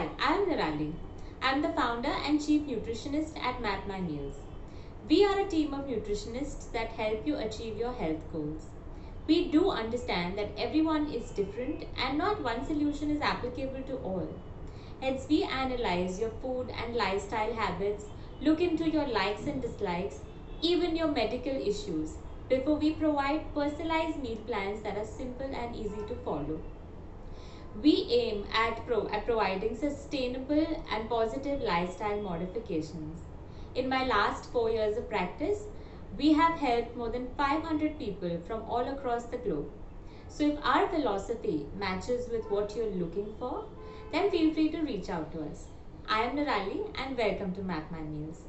I am Nirali. I am the founder and chief nutritionist at Map My Meals. We are a team of nutritionists that help you achieve your health goals. We do understand that everyone is different and not one solution is applicable to all. Hence, we analyze your food and lifestyle habits, look into your likes and dislikes, even your medical issues, before we provide personalized meal plans that are simple and easy to follow. We aim at, pro- at providing sustainable and positive lifestyle modifications. In my last four years of practice, we have helped more than 500 people from all across the globe. So, if our philosophy matches with what you're looking for, then feel free to reach out to us. I am Nirali and welcome to Map My Meals.